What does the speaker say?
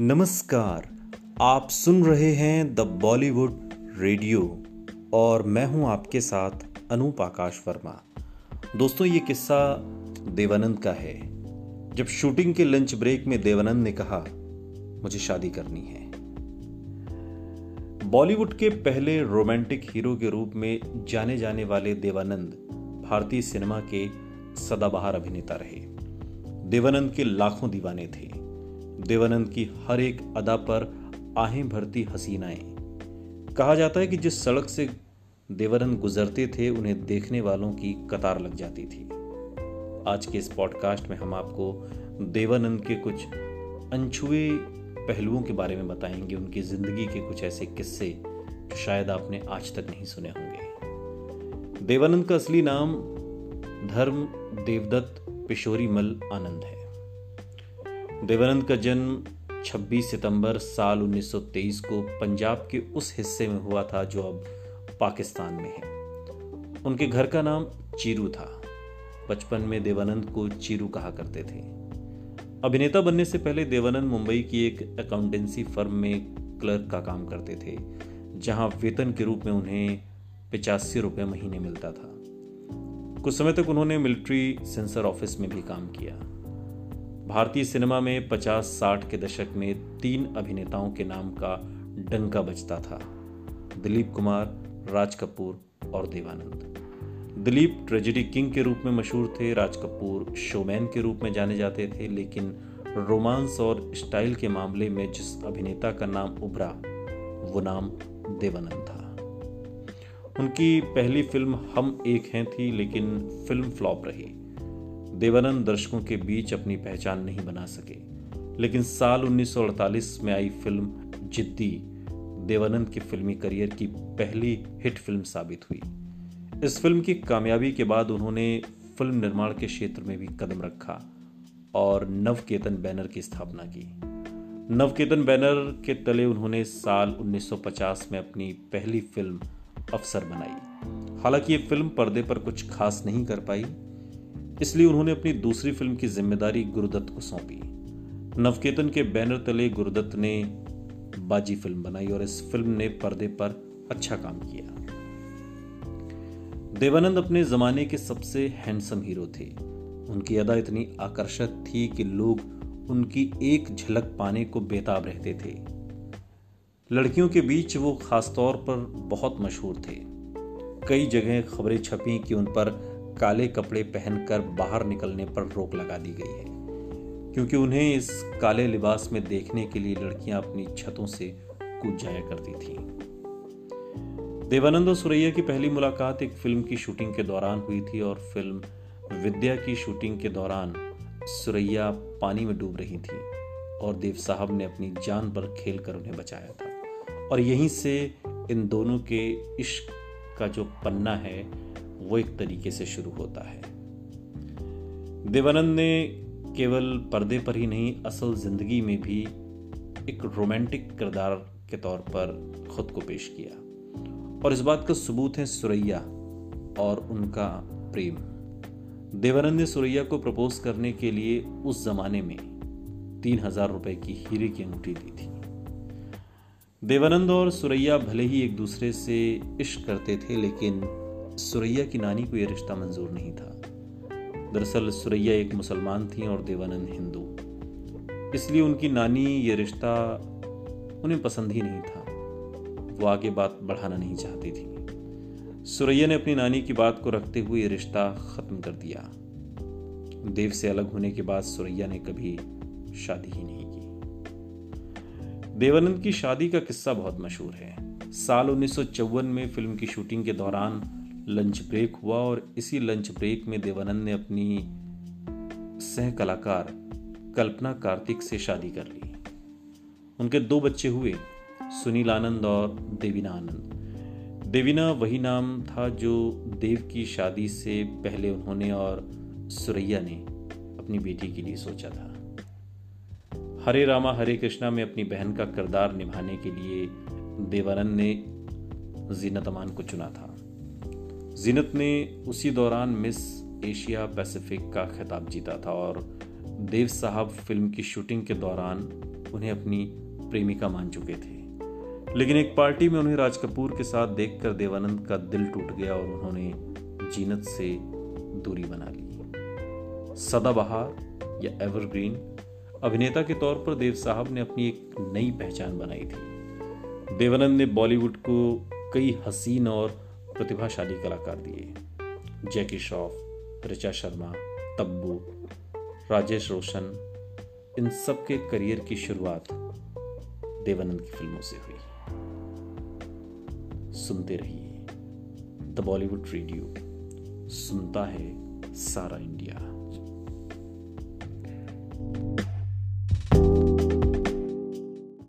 नमस्कार, आप सुन रहे हैं द बॉलीवुड रेडियो और मैं हूँ आपके साथ अनूप आकाश वर्मा। दोस्तों, ये किस्सा देवानंद का है। जब शूटिंग के लंच ब्रेक में देवानंद ने कहा, मुझे शादी करनी है। बॉलीवुड के पहले रोमांटिक हीरो के रूप में जाने जाने वाले देवानंद भारतीय सिनेमा के सदाबहार अभिनेता रहे। देवानंद के लाखों दीवाने थे। देवानंद की हर एक अदा पर आहें भरती हसीनाएँ। कहा जाता है कि जिस सड़क से देवानंद गुजरते थे, उन्हें देखने वालों की कतार लग जाती थी। आज के इस पॉडकास्ट में हम आपको देवानंद के कुछ अनछुए पहलुओं के बारे में बताएँगे, उनकी ज़िंदगी के कुछ ऐसे किस्से जो शायद आपने आज तक नहीं सुने होंगे। देवानंद का असली नाम धर्म देवदत्त पिशोरी मल आनंद है। देवानंद का जन्म 26 सितंबर साल 1923 को पंजाब के उस हिस्से में हुआ था जो अब पाकिस्तान में है। उनके घर का नाम चीरू था। बचपन में देवानंद को चीरू कहा करते थे। अभिनेता बनने से पहले देवानंद मुंबई की एक अकाउंटेंसी फर्म में क्लर्क का काम करते थे, जहाँ वेतन के रूप में उन्हें पिचासी रुपये महीने मिलता था। कुछ समय तक उन्होंने मिलिट्री सेंसर ऑफ़िस में भी काम किया। भारतीय सिनेमा में 50-60 के दशक में तीन अभिनेताओं के नाम का डंका बजता था। दिलीप कुमार, राज कपूर और देवानंद। दिलीप ट्रेजेडी किंग के रूप में मशहूर थे, राज कपूर शोमैन के रूप में जाने जाते थे, लेकिन रोमांस और स्टाइल के मामले में जिस अभिनेता का नाम उभरा, वो नाम देवानंद था। उनकी पहली फ़िल्म हम एक हैं थी, लेकिन फ़िल्म फ्लॉप रही। देवानंद दर्शकों के बीच अपनी पहचान नहीं बना सके। लेकिन साल 1948 में आई फ़िल्म जिद्दी देवानंद के फिल्मी करियर की पहली हिट फ़िल्म साबित हुई। इस फ़िल्म की कामयाबी के बाद उन्होंने फ़िल्म निर्माण के क्षेत्र में भी कदम रखा और नवकेतन बैनर की स्थापना की। नवकेतन बैनर के तले उन्होंने साल 1950 में अपनी पहली फ़िल्म अफसर बनाई। हालाँकि ये फ़िल्म पर्दे पर कुछ खास नहीं कर पाई इसलिए उन्होंने अपनी दूसरी फ़िल्म की ज़िम्मेदारी गुरुदत्त को सौंपी। नवकेतन के बैनर तले गुरुदत्त ने बाजी फ़िल्म बनाई और इस फ़िल्म ने पर्दे पर अच्छा काम किया। देवानंद अपने जमाने के सबसे हैंडसम हीरो थे। उनकी अदा इतनी आकर्षक थी कि लोग उनकी एक झलक पाने को बेताब रहते थे। लड़कियों के बीच वो खासतौर पर बहुत मशहूर थे। कई जगह खबरें छपी कि उन पर काले कपड़े पहनकर बाहर निकलने पर रोक लगा दी गई है क्योंकि उन्हें इस काले लिबास में देखने के लिए लड़कियाँ अपनी छतों से कूद जाया करती थीं। देवानंद और सुरैया की पहली मुलाकात एक फ़िल्म की शूटिंग के दौरान हुई थी और फ़िल्म विद्या की शूटिंग के दौरान सुरैया पानी में डूब रही थी और देव साहब ने अपनी जान पर खेल कर उन्हें बचाया था और यहीं से इन दोनों के इश्क का जो पन्ना है वो एक तरीके से शुरू होता है। देवानंद ने केवल पर्दे पर ही नहीं, असल ज़िंदगी में भी एक रोमांटिक किरदार के तौर पर खुद को पेश किया। और इस बात का सबूत है सुरैया और उनका प्रेम। देवानंद ने सुरैया को प्रपोज करने के लिए उस जमाने में तीन हज़ार रुपए की हीरे की अंगूठी दी थी। देवानंद और सुरैया भले ही एक दूसरे से इश्क करते थे, लेकिन सुरैया की नानी को यह रिश्ता मंजूर नहीं था। दरअसल सुरैया एक मुसलमान थी और देवानंद हिंदू। इसलिए उनकी नानी ये रिश्ता उन्हें पसंद ही नहीं था। वो आगे बात बढ़ाना नहीं चाहती थी। सुरैया ने अपनी नानी की बात को रखते हुए ये रिश्ता खत्म कर दिया। देव से अलग होने के बाद सुरैया ने कभी शादी ही नहीं की। देवानंद की शादी का किस्सा बहुत मशहूर है। साल उन्नीस सौ चौवन में फ़िल्म की शूटिंग के दौरान लंच ब्रेक हुआ और इसी लंच ब्रेक में देवानंद ने अपनी सह कलाकार कल्पना कार्तिक से शादी कर ली। उनके दो बच्चे हुए, सुनील आनंद और देवीना आनंद। देवीना वही नाम था जो देव की शादी से पहले उन्होंने और सुरैया ने अपनी बेटी के लिए सोचा था। हरे रामा, हरे कृष्णा में अपनी बहन का किरदार निभाने के लिए देवानंद ने जीनत अमान को चुना था। जीनत ने उसी दौरान मिस एशिया पैसिफिक का खिताब जीता था और देव साहब फ़िल्म की शूटिंग के दौरान उन्हें अपनी प्रेमिका मान चुके थे। लेकिन एक पार्टी में उन्हें राज कपूर के साथ देखकर देवानंद का दिल टूट गया और उन्होंने जीनत से दूरी बना ली। सदाबहार या एवरग्रीन, अभिनेता के तौर पर देव साहब ने अपनी एक नई पहचान बनाई थी। देवानंद ने बॉलीवुड को कई हसीन और प्रतिभाशाली कलाकार दिए। जैकी श्रॉफ, ऋचा शर्मा, तब्बू, राजेश रोशन, इन सब के करियर की शुरुआत देवानंद की फ़िल्मों से हुई। सुनते रहिए द बॉलीवुड रेडियो, सुनता है सारा इंडिया।